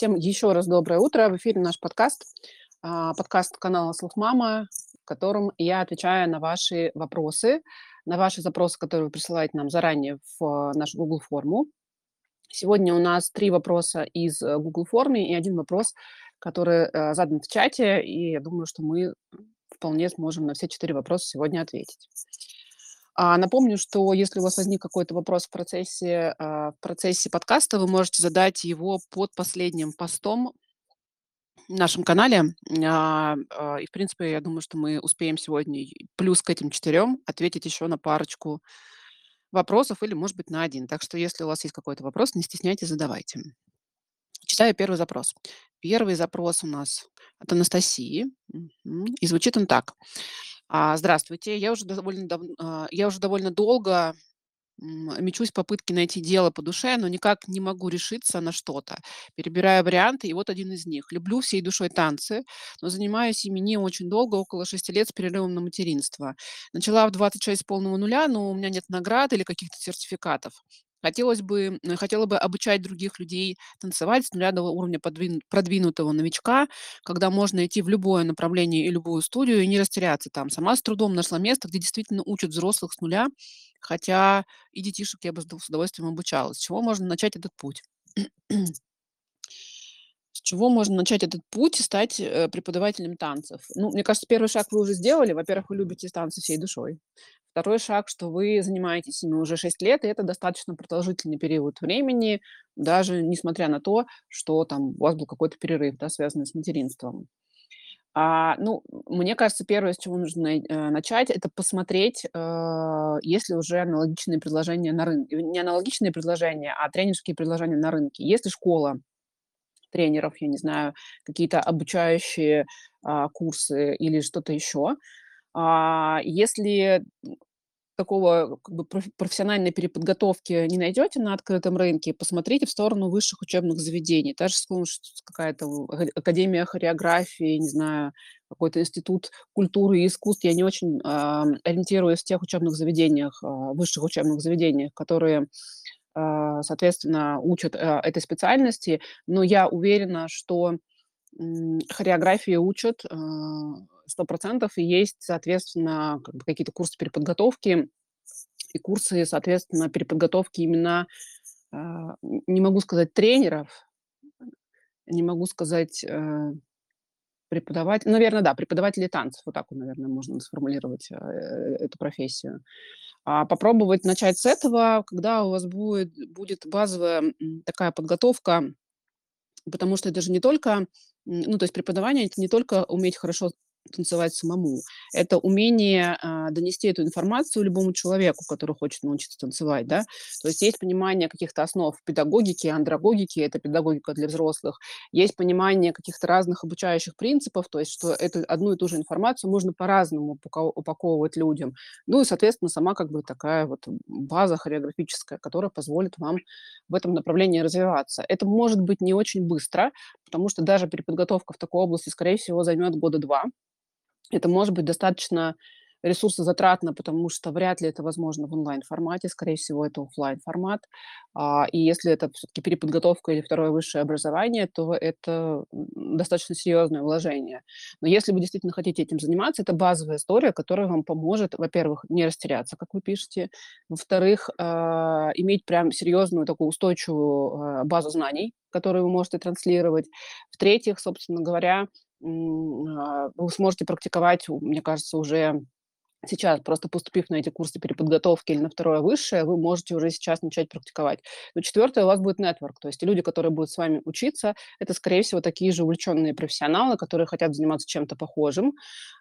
Всем еще раз доброе утро. В эфире наш подкаст, а, подкаст канала «Слух Мама», в котором я отвечаю на ваши вопросы, на ваши запросы, которые вы присылаете нам заранее в нашу Google форму. Сегодня у нас три вопроса из э, Google формы и один вопрос, который э, задан в чате, и я думаю, что мы вполне сможем на все четыре вопроса сегодня ответить. А, напомню, что если у вас возник какой-то вопрос в процессе, а, в процессе подкаста, вы можете задать его под последним постом в нашем канале. А, и, в принципе, я думаю, что мы успеем сегодня плюс к этим четырем ответить еще на парочку вопросов или, может быть, на один. Так что, если у вас есть какой-то вопрос, не стесняйтесь, задавайте. Читаю первый запрос. Первый запрос у нас от Анастасии. И звучит он так. А, здравствуйте. Я уже довольно дав а, я уже довольно долго, мечусь в попытке найти дело по душе, но никак не могу решиться на что-то. Перебираю варианты, и вот один из них. Люблю всей душой танцы, но занимаюсь ими не очень долго, около 6 лет с перерывом на материнство. Начала в 26 с полного нуля, но у меня нет наград или каких-то сертификатов. Хотелось бы, хотела бы обучать других людей танцевать с нуля до уровня подвин- продвинутого новичка, когда можно идти в любое направление и любую студию и не растеряться там. Сама с трудом нашла место, где действительно учат взрослых с нуля, хотя и детишек я бы с с удовольствием обучала. С чего можно начать этот путь? С чего можно начать этот путь и стать э, преподавателем танцев? Ну, мне кажется, первый шаг вы уже сделали. Во-первых, вы любите танцы всей душой. Второй шаг, что вы занимаетесь ими уже 6 лет, и это достаточно продолжительный период времени, даже несмотря на то, что там у вас был какой-то перерыв, да, связанный с материнством. А, ну, мне кажется, первое, с чего нужно э, начать, это посмотреть, э, есть ли уже аналогичные предложения на рынке. Не аналогичные предложения, а тренерские предложения на рынке. Есть ли школа тренеров, я не знаю, какие-то обучающие а, курсы или что-то еще. А, если такого как бы профессиональной переподготовки не найдете на открытом рынке, посмотрите в сторону высших учебных заведений. Та же какая-то академия хореографии, не знаю, какой-то институт культуры и искусств. Я не очень а, ориентируюсь в тех учебных заведениях, а, высших учебных заведениях, которые а, соответственно, учат а, этой специальности, но я уверена, что хореографии учат а, сто процентов, и есть, соответственно, какие-то курсы переподготовки и курсы, соответственно, переподготовки именно, не могу сказать тренеров, не могу сказать э, преподаватель, наверное, да, преподаватели танцев, вот так вот, наверное, можно сформулировать э, эту профессию. А попробовать начать с этого, когда у вас будет, будет базовая такая подготовка, потому что это же не только, ну, то есть преподавание, это не только уметь хорошо танцевать самому. Это умение а, донести эту информацию любому человеку, который хочет научиться танцевать, да. То есть есть понимание каких-то основ педагогики, андрогогики, это педагогика для взрослых. Есть понимание каких-то разных обучающих принципов, то есть что это одну и ту же информацию можно по-разному упаковывать людям. Ну и, соответственно, сама как бы такая вот база хореографическая, которая позволит вам в этом направлении развиваться. Это может быть не очень быстро, потому что даже переподготовка в такой области, скорее всего, займет года два, это может быть достаточно ресурсозатратно, потому что вряд ли это возможно в онлайн-формате, скорее всего, это офлайн формат А, и если это все-таки переподготовка или второе высшее образование, то это достаточно серьезное вложение. Но если вы действительно хотите этим заниматься, это базовая история, которая вам поможет, во-первых, не растеряться, как вы пишете, во-вторых, а, иметь прям серьезную такую устойчивую а, базу знаний, которую вы можете транслировать, в-третьих, собственно говоря, вы сможете практиковать, мне кажется, уже сейчас, просто поступив на эти курсы переподготовки или на второе высшее, вы можете уже сейчас начать практиковать. Но четвертое, у вас будет нетворк, то есть люди, которые будут с вами учиться, это, скорее всего, такие же увлеченные профессионалы, которые хотят заниматься чем-то похожим,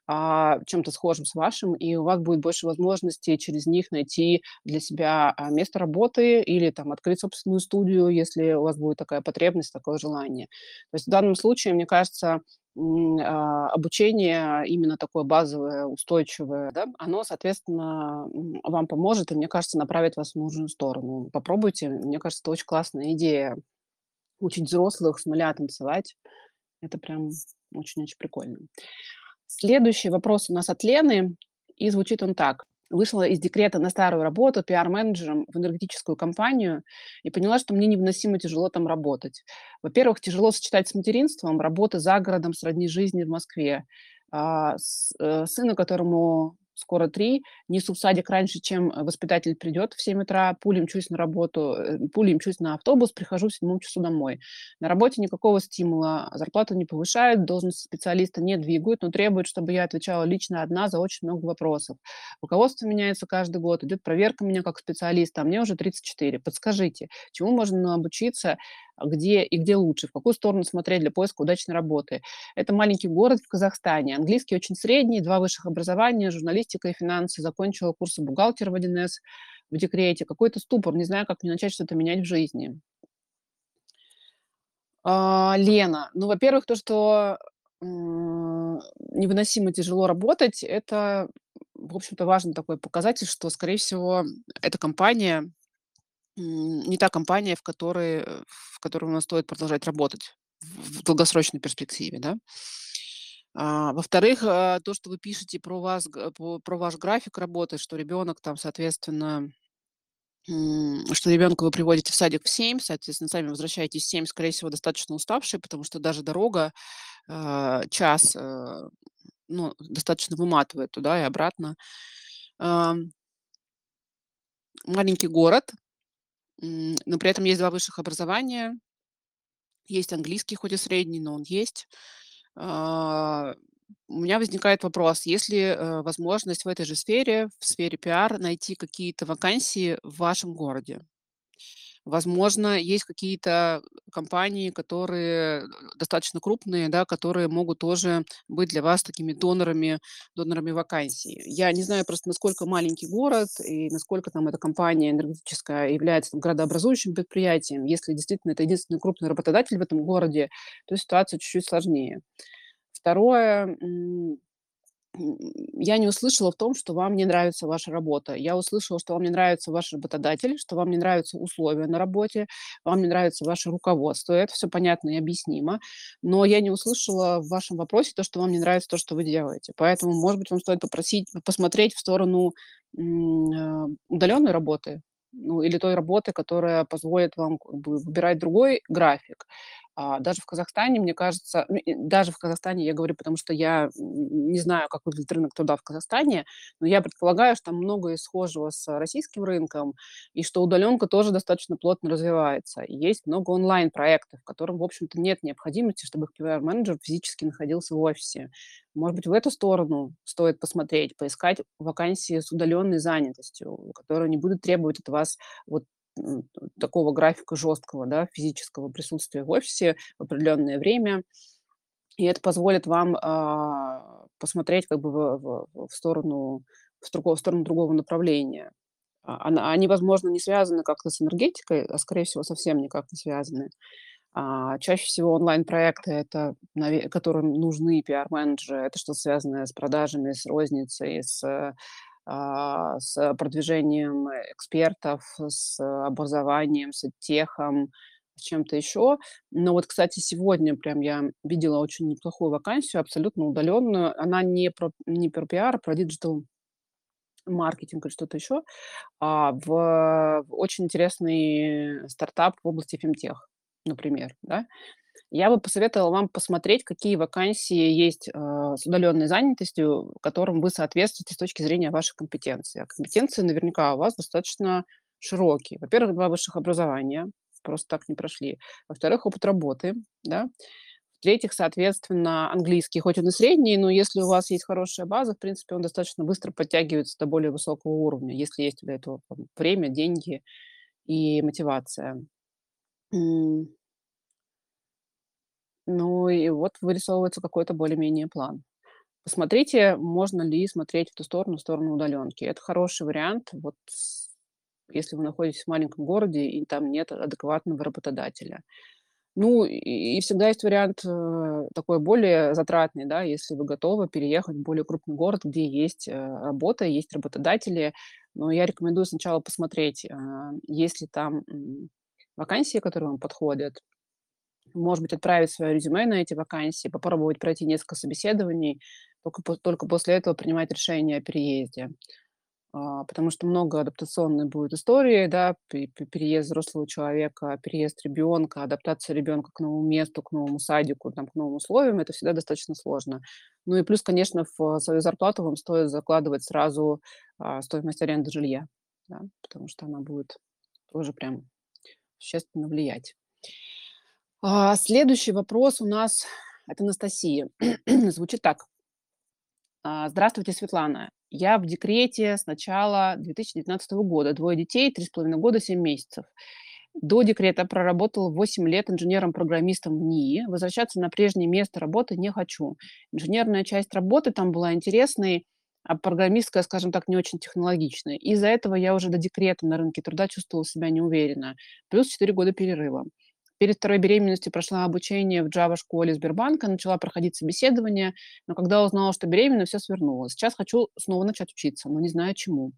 а, чем-то схожим с вашим, и у вас будет больше возможностей через них найти для себя а, место работы или там открыть собственную студию, если у вас будет такая потребность, такое желание. То есть в данном случае, мне кажется, а, обучение именно такое базовое, устойчивое, да, оно, соответственно, вам поможет и, мне кажется, направит вас в нужную сторону. Попробуйте. Мне кажется, это очень классная идея учить взрослых с нуля танцевать. Это прям очень-очень прикольно. Следующий вопрос у нас от Лены, и звучит он так. Вышла из декрета на старую работу пиар-менеджером в энергетическую компанию и поняла, что мне невыносимо тяжело там работать. Во-первых, тяжело сочетать с материнством, работа за городом сродни жизни в Москве. А, э, сыну, которому скоро 3, несу в садик раньше, чем, э, воспитатель придет в 7 утра, пулей мчусь на работу, э, пулей мчусь на автобус, прихожу в 7 часу домой. На работе никакого стимула, зарплату не повышают, должность специалиста не двигают, но требуют, чтобы я отвечала лично одна за очень много вопросов. Руководство меняется каждый год, идет проверка меня как специалиста, а мне уже 34. Подскажите, чему можно обучиться, а где и где лучше, в какую сторону смотреть для поиска удачной работы? Это маленький город в Казахстане. Английский очень средний, два высших образования, журналистика и финансы. Закончила курсы бухгалтера в 1С в декрете. Какой-то ступор, не знаю, как мне начать что-то менять в жизни. А, Лена, ну, во-первых, то, что невыносимо тяжело работать, это, в общем-то, важный такой показатель, что, скорее всего, эта компания не та компания, в которой, э, в которой у нас стоит продолжать работать в долгосрочной перспективе, да. А, во-вторых, а, то, что вы пишете про вас, по про ваш график работы, что ребенок там, соответственно, что ребенка вы приводите в садик в 7, соответственно, сами возвращаетесь в 7, скорее всего, достаточно уставшие, потому что даже дорога, час, э, ну, достаточно выматывает туда и обратно. Маленький город, но при этом есть 2 высших образования. Есть английский, хоть и средний, но он есть. А, у меня возникает вопрос: есть ли, э, возможность в этой же сфере, в сфере пиар, найти какие-то вакансии в вашем городе? Возможно, есть какие-то компании, которые, э, достаточно крупные, да, которые могут тоже быть для вас такими донорами донорами вакансий. Я не знаю просто, насколько маленький город и насколько там эта компания энергетическая является там градообразующим предприятием. Если действительно это единственный крупный работодатель в этом городе, то ситуация чуть-чуть сложнее. Второе, я не услышала в том, что вам не нравится ваша работа. Я услышала, что вам не нравится ваш работодатель, что вам не нравятся условия на работе, вам не нравится ваше руководство. Это все понятно и объяснимо. Но я не услышала в вашем вопросе то, что вам не нравится то, что вы делаете. Поэтому, может быть, вам стоит попросить посмотреть в сторону, а, удаленной работы, ну, или той работы, которая позволит вам как бы выбирать другой график. А, даже в Казахстане, мне кажется, ну, даже в Казахстане, я говорю, потому что я не знаю, как выглядит рынок труда в Казахстане, но я предполагаю, что там многое схожего с российским рынком, и что удаленка тоже достаточно плотно развивается. И есть много онлайн-проектов, в котором, в общем-то, нет необходимости, чтобы PR-менеджер физически находился в офисе. Может быть, в эту сторону стоит посмотреть, поискать вакансии с удаленной занятостью, которые не будут требовать от вас вот такого графика жесткого, да, физического присутствия в офисе в определенное время. И это позволит вам, а, посмотреть как бы в в в сторону в другого в сторону другого направления. А, ана они, возможно, не связаны как-то с энергетикой, а, скорее всего, совсем никак не связаны. А, чаще всего онлайн-проекты, это, которым нужны пиар-менеджеры, это что-то связанное с продажами, с розницей, с, с продвижением экспертов, с образованием, с tech ом, с чем-то еще. Но вот, кстати, сегодня прям я видела очень неплохую вакансию, абсолютно удаленную. Она не про не про пиар, а про digital маркетинг или что-то еще, а, в в очень интересный стартап в области финтех, например, да. Я бы посоветовала вам посмотреть, какие вакансии есть, а, с удаленной занятостью, которым вы соответствуете с точки зрения ваших компетенций. А компетенции наверняка у вас достаточно широкие. Во-первых, 2 высших образования, просто так не прошли. Во-вторых, опыт работы, да. В-третьих, соответственно, английский, хоть он и средний, но если у вас есть хорошая база, в принципе, он достаточно быстро подтягивается до более высокого уровня, если есть для этого время, деньги и мотивация. Ну и вот вырисовывается какой-то более-менее план. Посмотрите, можно ли смотреть в ту сторону, в сторону удаленки. Это хороший вариант, вот если вы находитесь в маленьком городе и там нет адекватного работодателя. Ну и всегда есть вариант, э, такой более затратный, да, если вы готовы переехать в более крупный город, где есть, э, работа, есть работодатели. Но я рекомендую сначала посмотреть, а, есть ли там, вакансии, которые вам подходят. Может быть, отправить свое резюме на эти вакансии, попробовать пройти несколько собеседований, только только после этого принимать решение о переезде. А, потому что много адаптационной будет истории, да, пе пе переезд взрослого человека, переезд ребенка, адаптация ребенка к новому месту, к новому садику, там, к новым условиям- это всегда достаточно сложно. Ну и плюс, конечно, в свою зарплату вам стоит закладывать сразу, а, стоимость аренды жилья, да, потому что она будет тоже прям существенно влиять. А, следующий вопрос у нас от Анастасии. Звучит так. А, здравствуйте, Светлана. Я в декрете с начала 2019 года. Двое детей, 3,5 года, 7 месяцев. До декрета проработала 8 лет инженером-программистом в НИИ. Возвращаться на прежнее место работы не хочу. Инженерная часть работы там была интересной, а программистская, скажем так, не очень технологичная. Из-за этого я уже до декрета на рынке труда чувствовала себя неуверенно. Плюс 4 года перерыва. Перед второй беременностью прошла обучение в Java-школе Сбербанка, начала проходить собеседование, но когда узнала, что беременна, все свернула. Сейчас хочу снова начать учиться, но не знаю чему.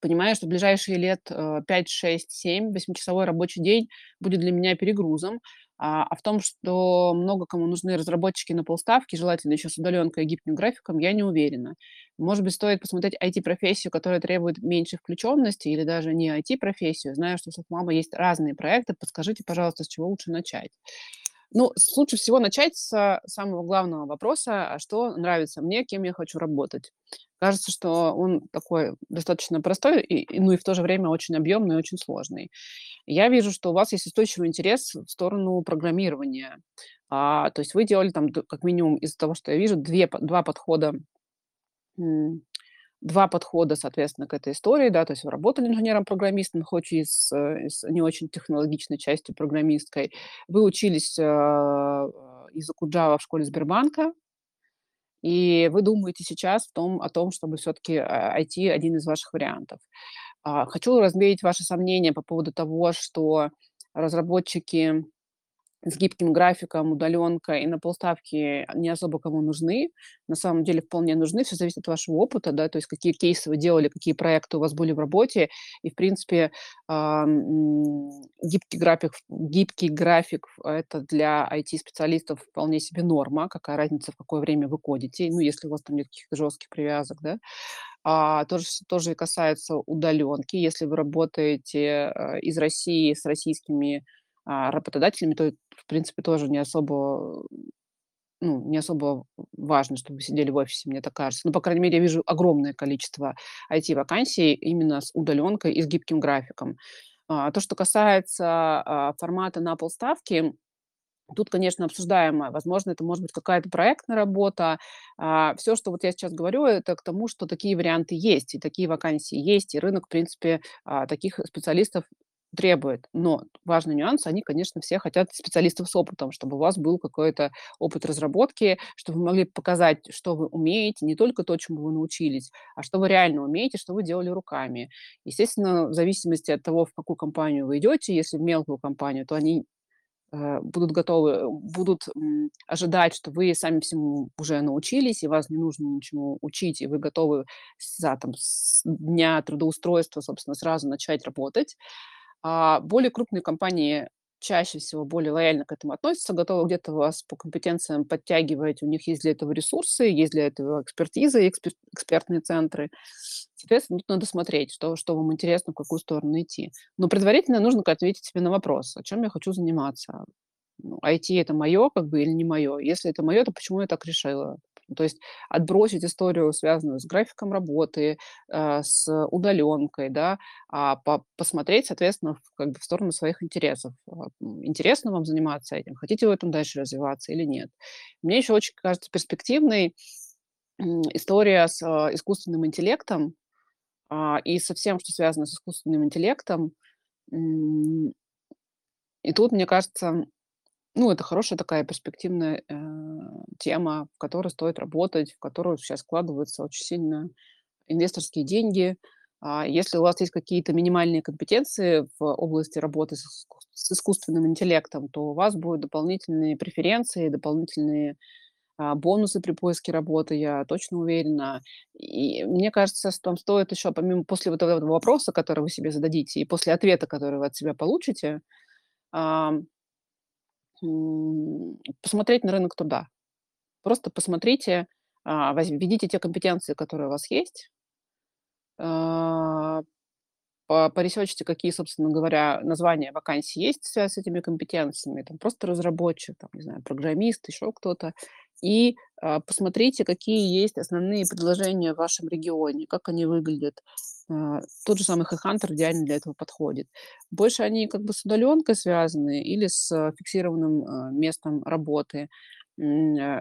Понимаю, что в ближайшие лет э, 5, 6, 7 восьмичасовой рабочий день будет для меня перегрузом. А, а в том, что много кому нужны разработчики на полставки, желательно еще с удаленкой и гибким графиком, я не уверена. Может быть, стоит посмотреть IT-профессию, которая требует меньшей включенности, или даже не IT-профессию. Знаю, что у мама есть разные проекты. Подскажите, пожалуйста, с чего лучше начать? Ну, лучше всего начать с самого главного вопроса: а что нравится мне, кем я хочу работать? Кажется, что он такой достаточно простой и, ну, и в то же время очень объемный и очень сложный. Я вижу, что у вас есть устойчивый интерес в сторону программирования. А, то есть вы делали там, как минимум, из того, что я вижу, две 2 подхода, 2 подхода, соответственно, к этой истории, да. То есть вы работали инженером-программистом, хоть и с, э, с не очень технологичной частью программистской. Вы учились, а, языку Java в школе Сбербанка. И вы думаете сейчас в том о том, чтобы все-таки, а, IT- один из ваших вариантов. А, хочу развеять ваши сомнения по поводу того, что разработчики с гибким графиком, удаленка и на полставки не особо кому нужны. На самом деле вполне нужны. Все зависит от вашего опыта, да, то есть какие кейсы вы делали, какие проекты у вас были в работе. И, в принципе, а, гибкий график гибкий график- это для IT-специалистов вполне себе норма. Какая разница, в какое время вы кодите, ну, если у вас там нет каких-то жестких привязок, да. А, тоже и касается удаленки. Если вы работаете, э, из России с российскими, а, работодателями, то, в принципе, тоже не особо, ну, не особо важно, чтобы сидели в офисе, мне так кажется. Ну, по крайней мере, я вижу огромное количество IT-вакансий именно с удаленкой и с гибким графиком. А, то, что касается, а, формата на полставки, тут, конечно, обсуждаемо. Возможно, это может быть какая-то проектная работа. А, всё, что вот я сейчас говорю, это к тому, что такие варианты есть, и такие вакансии есть, и рынок, в принципе, а, таких специалистов требует. Но важный нюанс: они, конечно, все хотят специалистов с опытом, чтобы у вас был какой-то опыт разработки, чтобы вы могли показать, что вы умеете, не только то, чему вы научились, а что вы реально умеете, что вы делали руками. Естественно, в зависимости от того, в какую компанию вы идете, если в мелкую компанию, то они, э, будут готовы, будут, ожидать, что вы сами всему уже научились, и вас не нужно ничему учить, и вы готовы за там с дня трудоустройства, собственно, сразу начать работать. А более крупные компании чаще всего более лояльно к этому относятся, готовы где-то вас по компетенциям подтягивать. У них есть для этого ресурсы, есть для этого экспертиза экспер экспертные центры. Соответственно, тут надо смотреть, что что вам интересно, в какую сторону идти. Но предварительно нужно ответить себе на вопрос: "А чем я хочу заниматься? Ну, IT- это мое как бы или не мое? Если это мое, то почему я так решила?" То есть отбросить историю, связанную с графиком работы, э, с удаленкой, да, а по посмотреть, соответственно, как бы в сторону своих интересов. А, интересно вам заниматься этим? Хотите в этом дальше развиваться или нет? Мне еще очень кажется перспективной, история с, а, искусственным интеллектом, а, и со всем, что связано с искусственным интеллектом. И тут, мне кажется, ну, это хорошая такая перспективная, э, тема, в которой стоит работать, в которую сейчас вкладываются очень сильно инвесторские деньги. А, если у вас есть какие-то минимальные компетенции в области работы с с искусственным интеллектом, то у вас будут дополнительные преференции, дополнительные, а, бонусы при поиске работы, я точно уверена. И мне кажется, что вам стоит еще, помимо после вот этого вопроса, который вы себе зададите, и после ответа, который вы от себя получите, посмотреть на рынок труда. Просто посмотрите, а, введите те компетенции, которые у вас есть а, по поресёрчите, какие, собственно говоря, названия вакансий есть, связанные с этими компетенциями. Там просто разработчик, там, не знаю, программист, ещё кто-то. И, а, посмотрите, какие есть основные предложения в вашем регионе, как они выглядят. А, тот же самый HeadHunter идеально для этого подходит. Больше они как бы с удалёнкой связаны или с фиксированным, а, местом работы. А,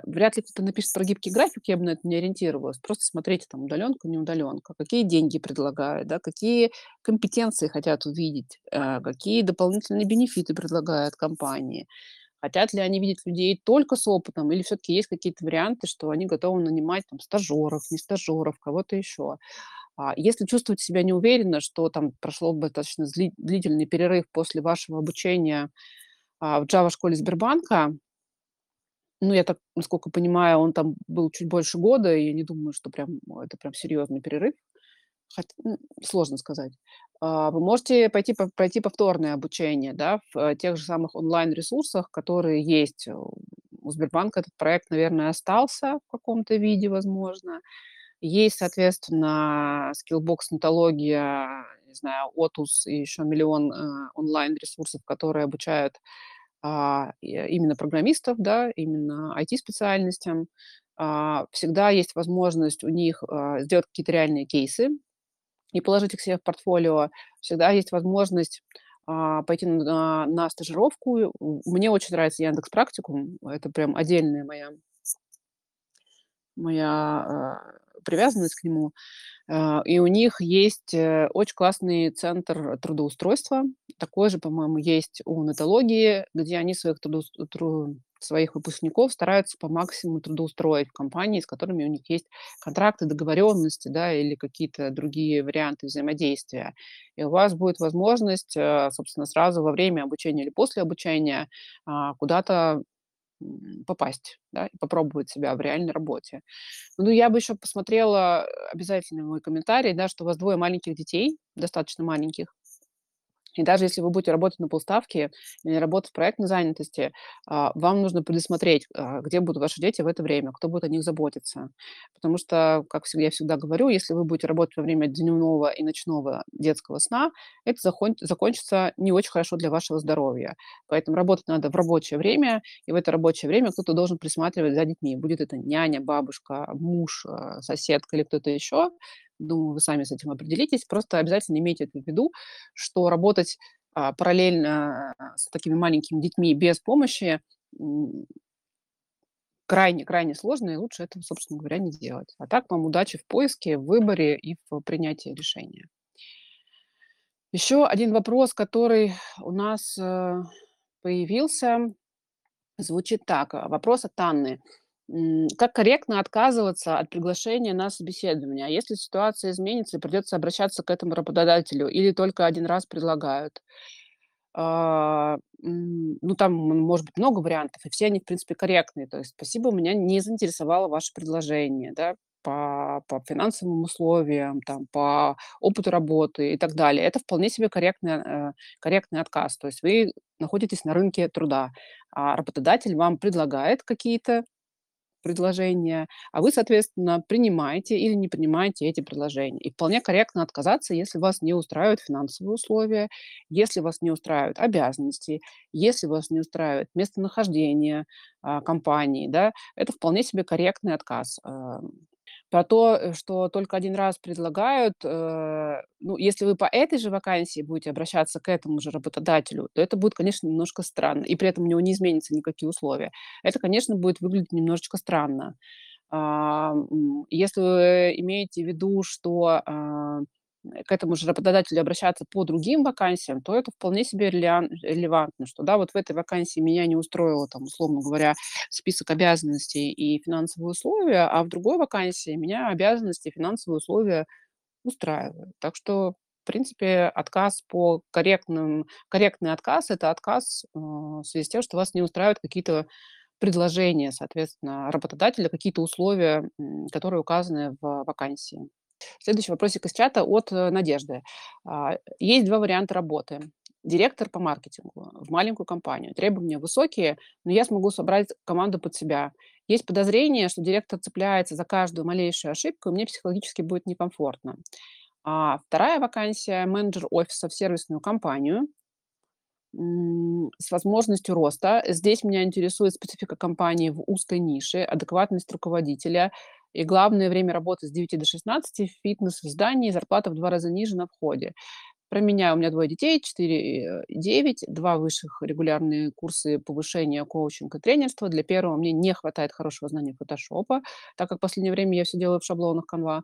вряд ли кто-то напишет про гибкий график, я бы на это не ориентировалась. Просто смотрите там удалёнка, не удалёнка, какие деньги предлагают, да, какие компетенции хотят увидеть, а, какие дополнительные бенефиты предлагают компании. Хотят ли они видеть людей только с опытом или всё-таки есть какие-то варианты, что они готовы нанимать там стажёров, не стажёров, кого-то ещё. А, если чувствуете себя неуверенно, что там прошло достаточно зли длительный перерыв после вашего обучения, а, в Java-школе Сбербанка ну, я так, насколько понимаю, он там был чуть больше года, и я не думаю, что прям это прям серьёзный перерыв. Хот сложно сказать. А, вы можете пойти по пройти повторное обучение, да, в тех же самых онлайн-ресурсах, которые есть у Сбербанка. Этот проект, наверное, остался в каком-то виде, возможно. Есть, соответственно, Skillbox, Нетология, не знаю, Otus и ещё миллион, а, онлайн-ресурсов, которые обучают, а, именно программистов, да, именно IT-специальностям. А, всегда есть возможность у них, а, сделать какие-то реальные кейсы и положить их себе в портфолио. Всегда есть возможность, пойти на на стажировку. Мне очень нравится "Яндекс Практикум". Это прям отдельная моя моя, привязанность к нему. А, и у них есть, э, очень классный центр трудоустройства. Такой же, по-моему, есть у Нетологии, где они своих трудоус тру своих выпускников стараются по максимуму трудоустроить в компании, с которыми у них есть контракты, договорённости, да, или какие-то другие варианты взаимодействия. И у вас будет возможность, а, собственно, сразу во время обучения или после обучения, а, куда-то, попасть, да, и попробовать себя в реальной работе. Ну, я бы ещё посмотрела, обязательно мой комментарий, да, что у вас 2 маленьких детей, достаточно маленьких. И даже если вы будете работать на полставки или работать в проектной занятости, а, вам нужно предусмотреть, а, где будут ваши дети в это время, кто будет о них заботиться. Потому что, как я всегда говорю, если вы будете работать во время дневного и ночного детского сна, это закончится не очень хорошо для вашего здоровья. Поэтому работать надо в рабочее время, и в это рабочее время кто-то должен присматривать за детьми. Будет это няня, бабушка, муж, а, соседка или кто-то ещё. Думаю, вы сами с этим определитесь. Просто обязательно имейте это в виду, что работать, а, параллельно, а, с такими маленькими детьми без помощи, м крайне крайне сложно, и лучше этого, собственно говоря, не делать. А так вам удачи в поиске, в выборе и в принятии решения. Ещё один вопрос, который у нас, э, появился, звучит так. Вопрос от Анны. Как корректно отказываться от приглашения на собеседование? А если ситуация изменится и придётся обращаться к этому работодателю или только 1 раз предлагают? А, ну, там может быть много вариантов, и все они, в принципе, корректные. То есть: "Спасибо, меня не заинтересовало ваше предложение, да, по по финансовым условиям, там, по опыту работы" и так далее. Это вполне себе корректный, э, корректный отказ. То есть вы находитесь на рынке труда, а работодатель вам предлагает какие-то предложения, а вы, соответственно, принимаете или не принимаете эти предложения. И вполне корректно отказаться, если вас не устраивают финансовые условия, если вас не устраивают обязанности, если вас не устраивает местонахождение, а, компании, да. Это вполне себе корректный отказ. Про то, что только 1 раз предлагают, э, ну, если вы по этой же вакансии будете обращаться к этому же работодателю, то это будет, конечно, немножко странно, и при этом у него не изменятся никакие условия. Это, конечно, будет выглядеть немножечко странно. М, если вы имеете в виду, что, а, к этому же работодателю обращаться по другим вакансиям, то это вполне себе релевантно, что да, вот в этой вакансии меня не устроило, там, условно говоря, список обязанностей и финансовые условия, а в другой вакансии меня обязанности и финансовые условия устраивают. Так что, в принципе, отказ по корректным корректный отказ- это отказ, а, в связи с тем, что вас не устраивают какие-то предложения, соответственно, работодателя, какие-то условия, которые указаны в вакансии. Следующий вопросик из чата от Надежды. А, есть 2 варианта работы. Директор по маркетингу в маленькую компанию. Требования высокие, но я смогу собрать команду под себя. Есть подозрение, что директор цепляется за каждую малейшую ошибку, и мне психологически будет некомфортно. А 2 вакансия- менеджер офиса в сервисную компанию. С возможностью роста. Здесь меня интересует специфика компании в узкой нише, адекватность руководителя и, главное, время работы с 9 до 16, фитнес в здании, зарплата в 2 раза ниже на входе. Про меня: у меня 2 детей, 4 и 9, 2 высших регулярные курсы повышения, коучинг и тренерство. Для 1 мне не хватает хорошего знания фотошопа, так как в последнее время я всё делаю в шаблонах Canva.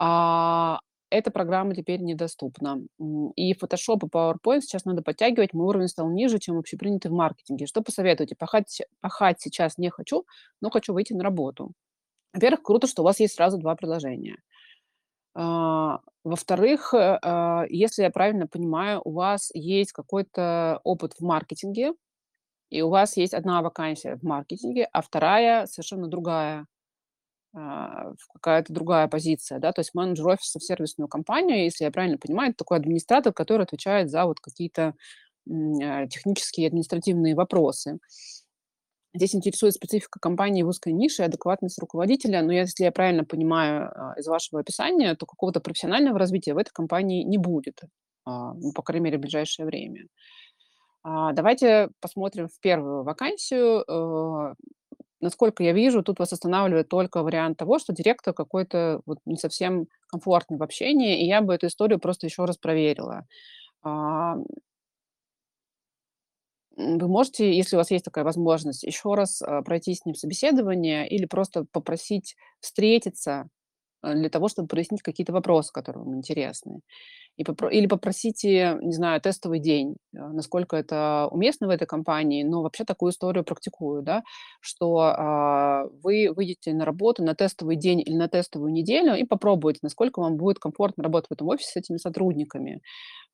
А, эта программа теперь недоступна. И фотошоп, и PowerPoint сейчас надо подтягивать. Мой уровень стал ниже, чем общепринятый в маркетинге. Что посоветуете? Пахать пахать сейчас не хочу, но хочу выйти на работу. Во-первых, круто, что у вас есть сразу 2 предложения. А, во-вторых, э, а, если я правильно понимаю, у вас есть какой-то опыт в маркетинге, и у вас есть 1 вакансия в маркетинге, а 2 совершенно другая, а, какая-то другая позиция, да. То есть менеджер офиса в сервисную компанию, если я правильно понимаю, это такой администратор, который отвечает за вот какие-то, а, технические административные вопросы. Здесь интересует специфика компании в узкой нише, адекватность руководителя. Но если я правильно понимаю, а, из вашего описания, то какого-то профессионального развития в этой компании не будет, а, ну, по крайней мере, в ближайшее время. А, давайте посмотрим в 1 вакансию. Э, насколько я вижу, тут вас останавливает только вариант того, что директор какой-то вот не совсем комфортный в общении, и я бы эту историю просто еще раз проверила. Вы можете, если у вас есть такая возможность, еще раз, а, пройти с ним собеседование или просто попросить встретиться, для того, чтобы прояснить какие-то вопросы, которые вам интересны. И попро или попросите, не знаю, тестовый день, а, насколько это уместно в этой компании. Но вообще такую историю практикую, да, что, а, вы выйдете на работу на тестовый день или на тестовую неделю и попробуете, насколько вам будет комфортно работать в этом офисе с этими сотрудниками.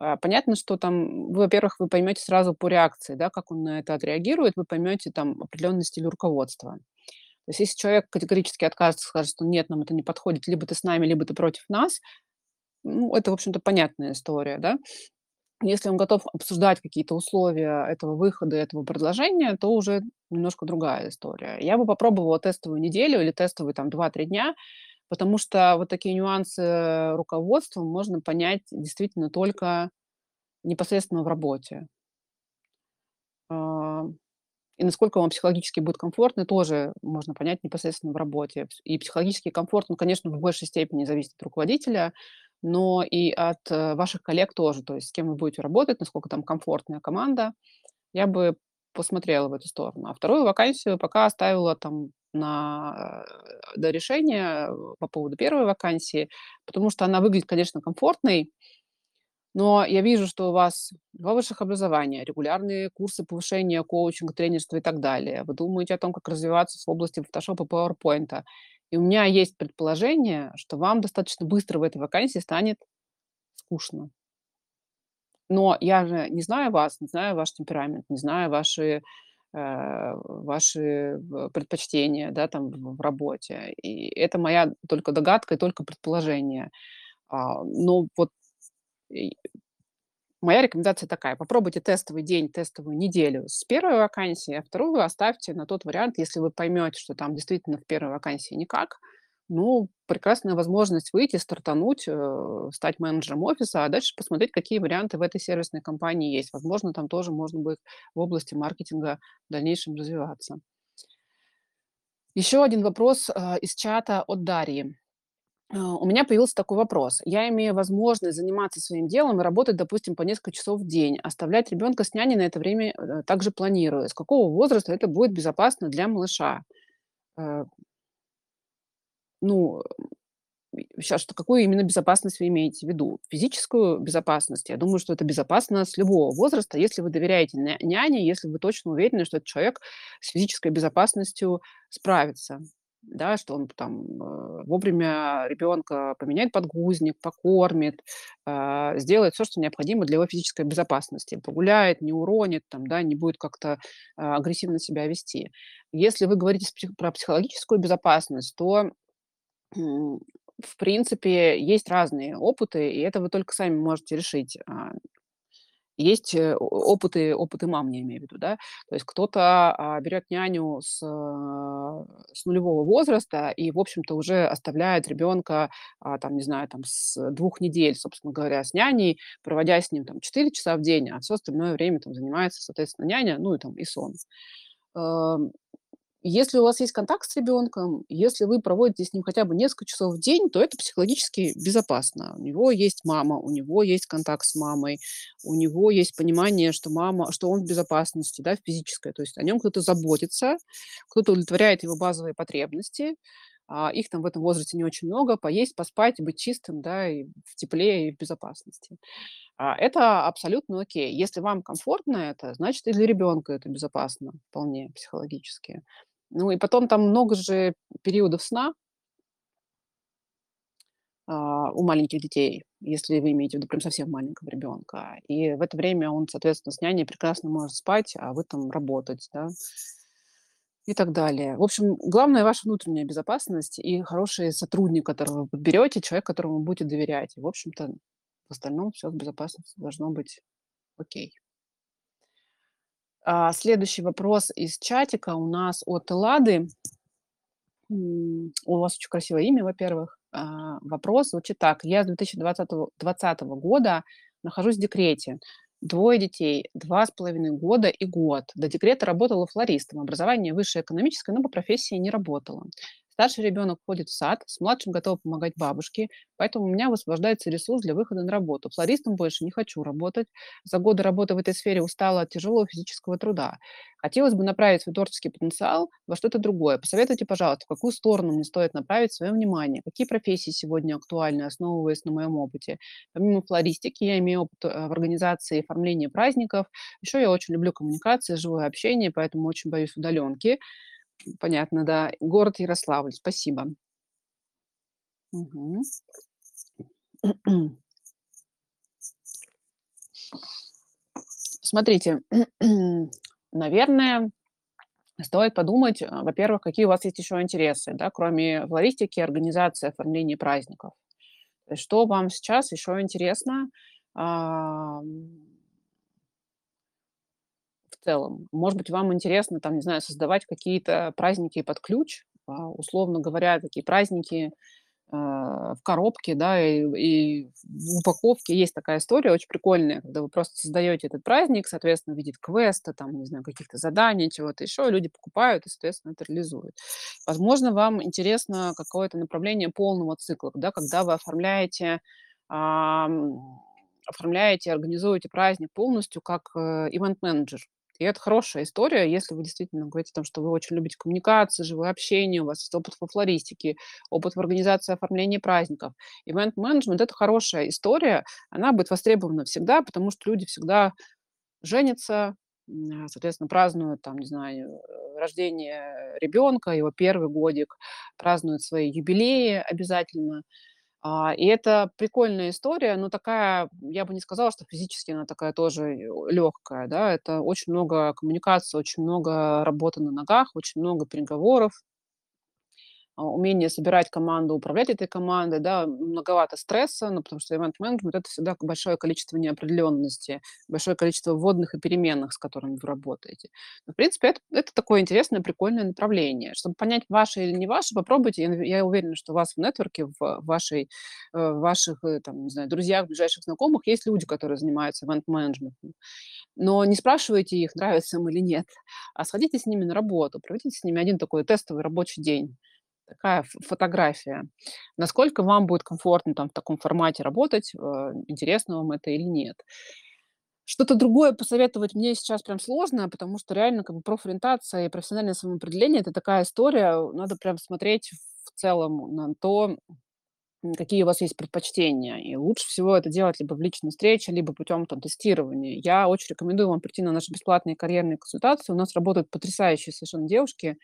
А, понятно, что там, вы, во-первых, вы поймете сразу по реакции, да, как он на это отреагирует, вы поймете там определенный стиль руководства. То есть если человек категорически откажется, скажет, что: "Нет, нам это не подходит, либо ты с нами, либо ты против нас", ну, это, в общем-то, понятная история, да. Если он готов обсуждать какие-то условия этого выхода, этого предложения, то уже немножко другая история. Я бы попробовала тестовую неделю или тестовые там 2-3 дня, потому что вот такие нюансы руководства можно понять действительно только непосредственно в работе. И насколько вам психологически будет комфортно, тоже можно понять непосредственно в работе. И психологический комфорт, он, конечно, в большей степени зависит от руководителя, но и от, э, ваших коллег тоже. То есть с кем вы будете работать, насколько там комфортная команда. Я бы посмотрела в эту сторону. А 2 вакансию пока оставила там на э, до решения, э, по поводу 1 вакансии, потому что она выглядит, конечно, комфортной. Но я вижу, что у вас 2 высших образования, регулярные курсы повышения, коучинг, тренерство и так далее. Вы думаете о том, как развиваться в области фотошопа, пауэрпоинта. И у меня есть предположение, что вам достаточно быстро в этой вакансии станет скучно. Но я же не знаю вас, не знаю ваш темперамент, не знаю ваши, э, ваши в предпочтения, да, там в работе. И это моя только догадка и только предположение. А, но вот и моя рекомендация такая: попробуйте тестовый день, тестовую неделю с 1 вакансией, а 2 оставьте на тот вариант, если вы поймете, что там действительно в 1 вакансии никак. Ну, прекрасная возможность выйти, стартануть, э, стать менеджером офиса, а дальше посмотреть, какие варианты в этой сервисной компании есть. Возможно, там тоже можно будет в области маркетинга в дальнейшем развиваться. Еще 1 вопрос, а, из чата от Дарьи. А, у меня появился такой вопрос. Я имею возможность заниматься своим делом и работать, допустим, по несколько часов в день. Оставлять ребенка с няней на это время, э, также планирую. С какого возраста это будет безопасно для малыша? Э Ну, щас, что какую именно безопасность вы имеете в виду? Физическую безопасность? Я думаю, что это безопасно с любого возраста, если вы доверяете ня няне, если вы точно уверены, что этот человек с физической безопасностью справится. Да, что он там, э, вовремя ребенка поменяет подгузник, покормит, а, сделает всё, что необходимо для его физической безопасности. Погуляет, не уронит там, да, не будет как-то, а, агрессивно себя вести. Если вы говорите про психологическую безопасность, то, в принципе, есть разные опыты, и это вы только сами можете решить. Есть, э, опыты опыты мам, я имею в виду, да. То есть кто-то, а, берет няню с, а, с нулевого возраста и, в общем-то, уже оставляет ребенка, а, там, не знаю, там, с 2 недель, собственно говоря, с няней, проводя с ним там 4 часа в день, а всё остальное время там занимается, соответственно, няня, ну и там и сон. Если у вас есть контакт с ребенком, если вы проводите с ним хотя бы несколько часов в день, то это психологически безопасно. У него есть мама, у него есть контакт с мамой, у него есть понимание, что мама что он в безопасности, да, физической. То есть о нём кто-то заботится, кто-то удовлетворяет его базовые потребности. А, их там в этом возрасте не очень много: поесть, поспать, быть чистым, да, и в тепле, и в безопасности. А, это абсолютно окей. Если вам комфортно это, значит, и для ребенка это безопасно вполне психологически. Ну и потом там много же периодов сна а, у маленьких детей, если вы имеете в виду прям совсем маленького ребенка. И в это время он, соответственно, с няней прекрасно может спать, а вы там работать, да. И так далее. В общем, главное- ваша внутренняя безопасность и хороший сотрудник, которого вы подберете, человек, которому вы будете доверять. И, в общем-то, в остальном всё с безопасностью должно быть окей. А, следующий вопрос из чатика у нас от Эллады. М, у вас очень красивое имя, во-первых. А, вопрос звучит так: "Я с 2020 20 года нахожусь в декрете. Двое детей, 2,5 года и год. До декрета работала флористом. Образование высшее экономическое, но по профессии не работала. Старший ребенок ходит в сад, с младшим готова помогать бабушке, поэтому у меня высвобождается ресурс для выхода на работу. Флористом больше не хочу работать. За годы работы в этой сфере устала от тяжелого физического труда. Хотелось бы направить свой творческий потенциал во что-то другое. Посоветуйте, пожалуйста, в какую сторону мне стоит направить своё внимание? Какие профессии сегодня актуальны, основываясь на моем опыте? Помимо флористики я имею опыт, э, в организации и оформлении праздников. Ещё я очень люблю коммуникации, живое общение, поэтому очень боюсь удалёнки". Понятно, да. Город Ярославль. Спасибо. Мгм. Смотрите, наверное, стоит подумать, а, во-первых, какие у вас есть ещё интересы, да, кроме флористики, организации, оформления праздников. Что вам сейчас ещё интересно, ам в целом? Может быть, вам интересно, там, не знаю, создавать какие-то праздники под ключ? А, условно говоря, такие праздники, а, в коробке, да, и и в упаковке. Есть такая история очень прикольная, когда вы просто создаёте этот праздник, соответственно, в виде квеста, там, не знаю, каких-то заданий, чего-то ещё, люди покупают и, соответственно, это реализуют. Возможно, вам интересно какое-то направление полного цикла, да, когда вы оформляете, оформляете, организуете праздник полностью как, э, ивент-менеджер. И это хорошая история, если вы действительно говорите о том, что вы очень любите коммуникации, живое общение, у вас есть опыт во флористике, опыт в организации оформления праздников. Ивент-менеджмент- это хорошая история, она будет востребована всегда, потому что люди всегда женятся, соответственно, празднуют, там, не знаю, э, рождение ребёнка, его 1 годик, празднуют свои юбилеи обязательно. А, и это прикольная история, но такая, я бы не сказала, что физически она такая тоже лёгкая, да. Это очень много коммуникации, очень много работы на ногах, очень много переговоров. А, умение собирать команду, управлять этой командой, да, многовато стресса, ну, потому что ивент-менеджмент- это всегда большое количество неопределённости, большое количество вводных и переменных, с которыми вы работаете. Но, в принципе, это это такое интересное, прикольное направление. Чтобы понять, ваше или не ваше, попробуйте. Я я уверена, что у вас в нетворке, в вашей, э, в ваших, э, там, не знаю, друзьях, ближайших знакомых есть люди, которые занимаются ивент-менеджментом. Но не спрашивайте их, нравится им или нет, а сходите с ними на работу, проведите с ними 1 такой тестовый рабочий день. Такая фотография. Насколько вам будет комфортно там в таком формате работать, э, интересно вам это или нет. Что-то другое посоветовать мне сейчас прям сложно, потому что реально как бы профориентация и профессиональное самоопределение- это такая история. Надо прям смотреть в целом на то, какие у вас есть предпочтения. И лучше всего это делать либо в личной встрече, либо путём там тестирования. Я очень рекомендую вам прийти на наши бесплатные карьерные консультации. У нас работают потрясающие совершенно девушки,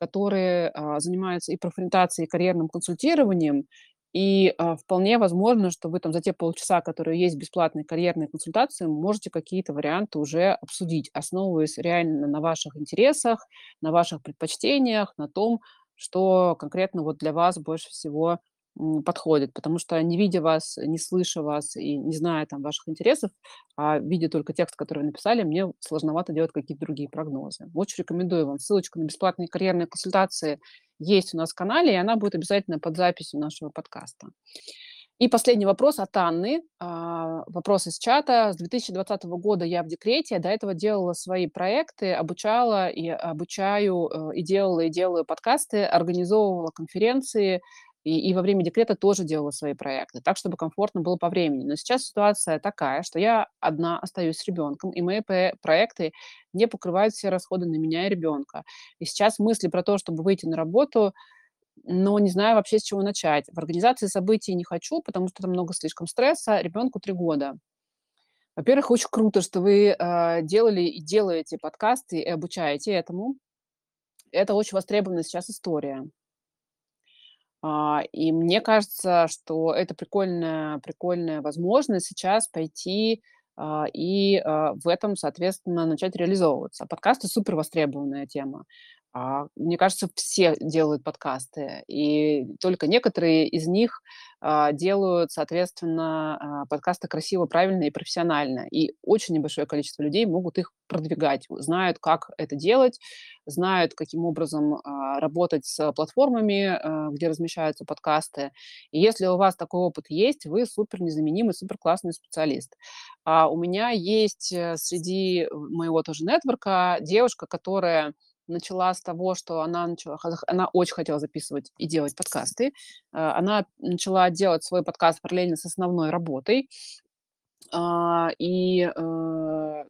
которые, а, занимаются и профориентацией, и карьерным консультированием. И, а, вполне возможно, что вы там за те полчаса, которые есть в бесплатной карьерной консультации, можете какие-то варианты уже обсудить, основываясь реально на ваших интересах, на ваших предпочтениях, на том, что конкретно вот для вас больше всего подходит, потому что не видя вас, не слыша вас и не зная там ваших интересов, а видя только текст, который вы написали, мне сложновато делать какие-то другие прогнозы. Очень рекомендую вам. Ссылочка на бесплатные карьерные консультации есть у нас в канале, и она будет обязательно под записью нашего подкаста. И последний вопрос от Анны. А, вопрос из чата. С 2020 года я в декрете. До этого делала свои проекты, обучала и обучаю, э, и делала, и делаю подкасты, организовывала конференции, и, и во время декрета тоже делала свои проекты, так, чтобы комфортно было по времени. Но сейчас ситуация такая, что я одна остаюсь с ребенком, и мои проекты не покрывают все расходы на меня и ребенка. И сейчас мысли про то, чтобы выйти на работу, но не знаю вообще, с чего начать. В организации событий не хочу, потому что там много слишком стресса. Ребенку 3 года. Во-первых, очень круто, что вы э, делали и делаете подкасты и обучаете этому. Это очень востребованная сейчас история. А, и мне кажется, что это прикольная прикольная возможность сейчас пойти, а, и, а, в этом, соответственно, начать реализовываться. Подкасты- супер востребованная тема. А, мне кажется, все делают подкасты, и только некоторые из них, а, делают, соответственно, а, подкасты красиво, правильно и профессионально. И очень небольшое количество людей могут их продвигать, знают, как это делать, знают, каким образом, а, работать с платформами, а, где размещаются подкасты. И если у вас такой опыт есть, вы супер незаменимый, супер классный специалист. А у меня есть, э, среди моего тоже нетворка девушка, которая начала с того, что она начала она очень хотела записывать и делать подкасты. А, она начала делать свой подкаст параллельно с основной работой. А, и, э,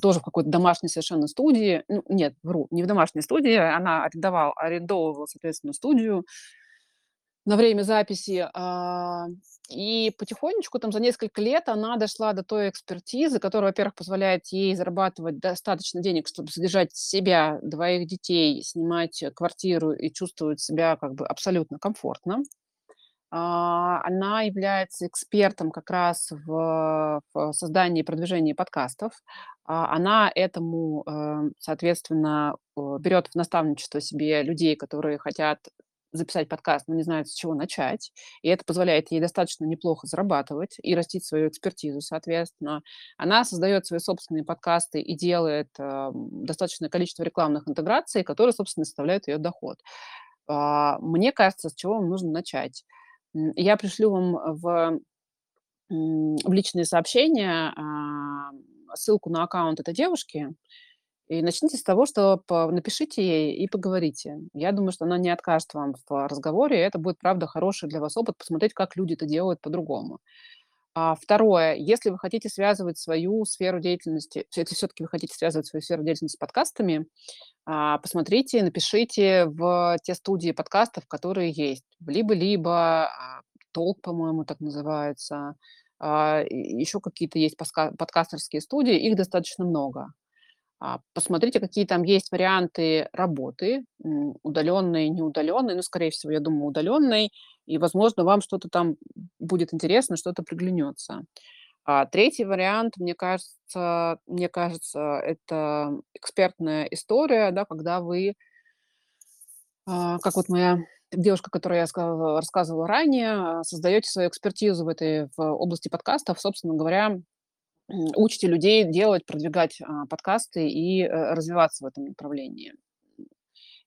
тоже в какой-то домашней совершенно студии. Ну, нет, вру, не в домашней студии. Она арендовал арендовывала, соответственно, студию на время записи. А, и потихонечку, там, за несколько лет она дошла до той экспертизы, которая, во-первых, позволяет ей зарабатывать достаточно денег, чтобы содержать себя, двоих детей, снимать, квартиру и чувствовать себя как бы абсолютно комфортно. А, она является экспертом как раз в в создании и продвижении подкастов. А, она этому, э, соответственно, э, берет в наставничество себе людей, которые хотят записать подкаст, но не знают, с чего начать. И это позволяет ей достаточно неплохо зарабатывать и растить свою экспертизу, соответственно. Она создает свои собственные подкасты и делает, ам, достаточное количество рекламных интеграций, которые, собственно, составляют ее доход. А, мне кажется, с чего вам нужно начать. Я пришлю вам в, в личные сообщения, ам, ссылку на аккаунт этой девушки. И начните с того, что напишите ей и поговорите. Я думаю, что она не откажет вам в разговоре. Это будет, правда, хороший для вас опыт посмотреть, как люди это делают по-другому. А, второе, если вы хотите связывать свою сферу деятельности, если все-таки вы хотите связывать свою сферу деятельности с подкастами, а, посмотрите, напишите в те студии подкастов, которые есть. Либо-либо, а, Толк, по-моему, так называется. А, еще какие-то есть подкастерские студии, их достаточно много. А, посмотрите, какие там есть варианты работы, м, удаленной, неудаленной. Ну, скорее всего, я думаю, удаленной. И, возможно, вам что-то там будет интересно, что-то приглянется. А третий вариант, мне кажется, мне кажется, это экспертная история, да, когда вы, а, как вот моя девушка, которой я рассказывала ранее, создаете свою экспертизу в этой в области подкастов, собственно говоря, учите людей делать, продвигать, а, подкасты и, э, развиваться в этом направлении.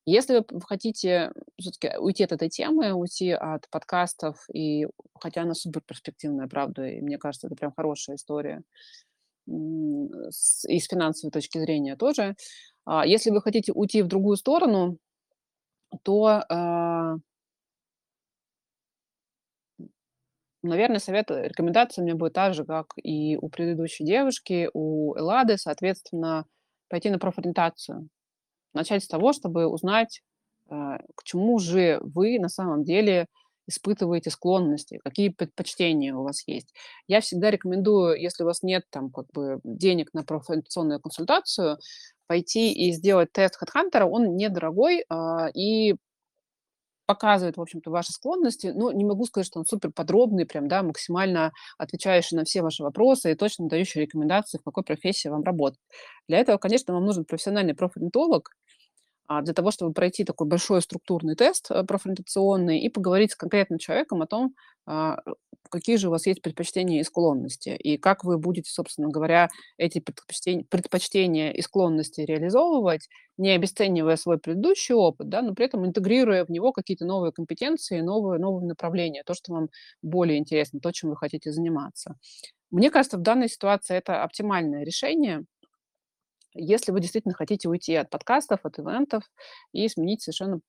Если вы хотите все таки уйти от этой темы, уйти от подкастов, и хотя она супер перспективная, правда, и мне кажется, это прям хорошая история, и с финансовой точки зрения тоже. А, если вы хотите уйти в другую сторону, то, а Наверное, совет, э, рекомендация у меня будет так же, как и у предыдущей девушки, у Эллады, соответственно, пойти на профориентацию. Начать с того, чтобы узнать, э, к чему же вы на самом деле испытываете склонности, какие предпочтения у вас есть. Я всегда рекомендую, если у вас нет там как бы денег на профориентационную консультацию, пойти и сделать тест HeadHunter. Он недорогой, а, и Показывает, в общем-то, ваши склонности, но не могу сказать, что он супер подробный, прям, да, максимально отвечающий на все ваши вопросы и точно дающий рекомендации, в какой профессии вам работать. Для этого, конечно, вам нужен профессиональный профориентолог, для того, чтобы пройти такой большой структурный тест, э, профориентационный и поговорить с конкретным человеком о том, а, какие же у вас есть предпочтения и склонности, и как вы будете, собственно говоря, эти предпочтень предпочтения и склонности реализовывать, не обесценивая свой предыдущий опыт, да, но при этом интегрируя в него какие-то новые компетенции, новые новые направления, то, что вам более интересно, то, чем вы хотите заниматься. Мне кажется, в данной ситуации это оптимальное решение. Если вы действительно хотите уйти от подкастов, от ивентов и сменить совершенно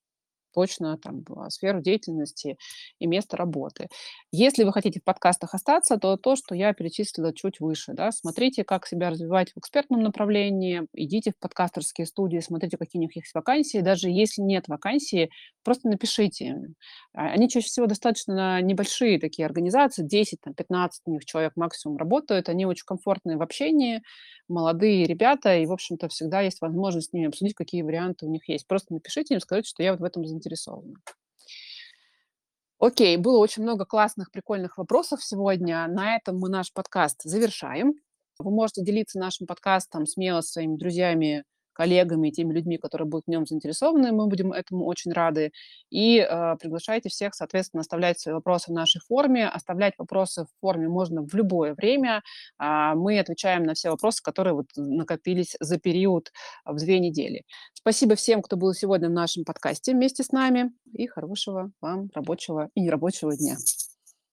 точно там а, сферу деятельности и место работы. Если вы хотите в подкастах остаться, то то, что я перечислила чуть выше, да, смотрите, как себя развивать в экспертном направлении, идите в подкастерские студии, смотрите, какие у них есть вакансии. Даже если нет вакансии, просто напишите. А, Они чаще всего достаточно небольшие такие организации, 10, там, 15 у них человек максимум работают, они очень комфортные в общении, молодые ребята, и, в общем-то, всегда есть возможность с ними обсудить, какие варианты у них есть. Просто напишите им, скажите, что я вот в этом заинтересована. Окей, было очень много классных, прикольных вопросов сегодня. На этом мы наш подкаст завершаем. Вы можете делиться нашим подкастом смело со своими друзьями, коллегами, теми людьми, которые будут в нем заинтересованы. Мы будем этому очень рады. И э, приглашайте всех, соответственно, оставлять свои вопросы в нашей форме. Оставлять вопросы в форме можно в любое время. А, мы отвечаем на все вопросы, которые вот накопились за период а, в две недели. Спасибо всем, кто был сегодня в нашем подкасте вместе с нами. И хорошего вам рабочего и нерабочего дня.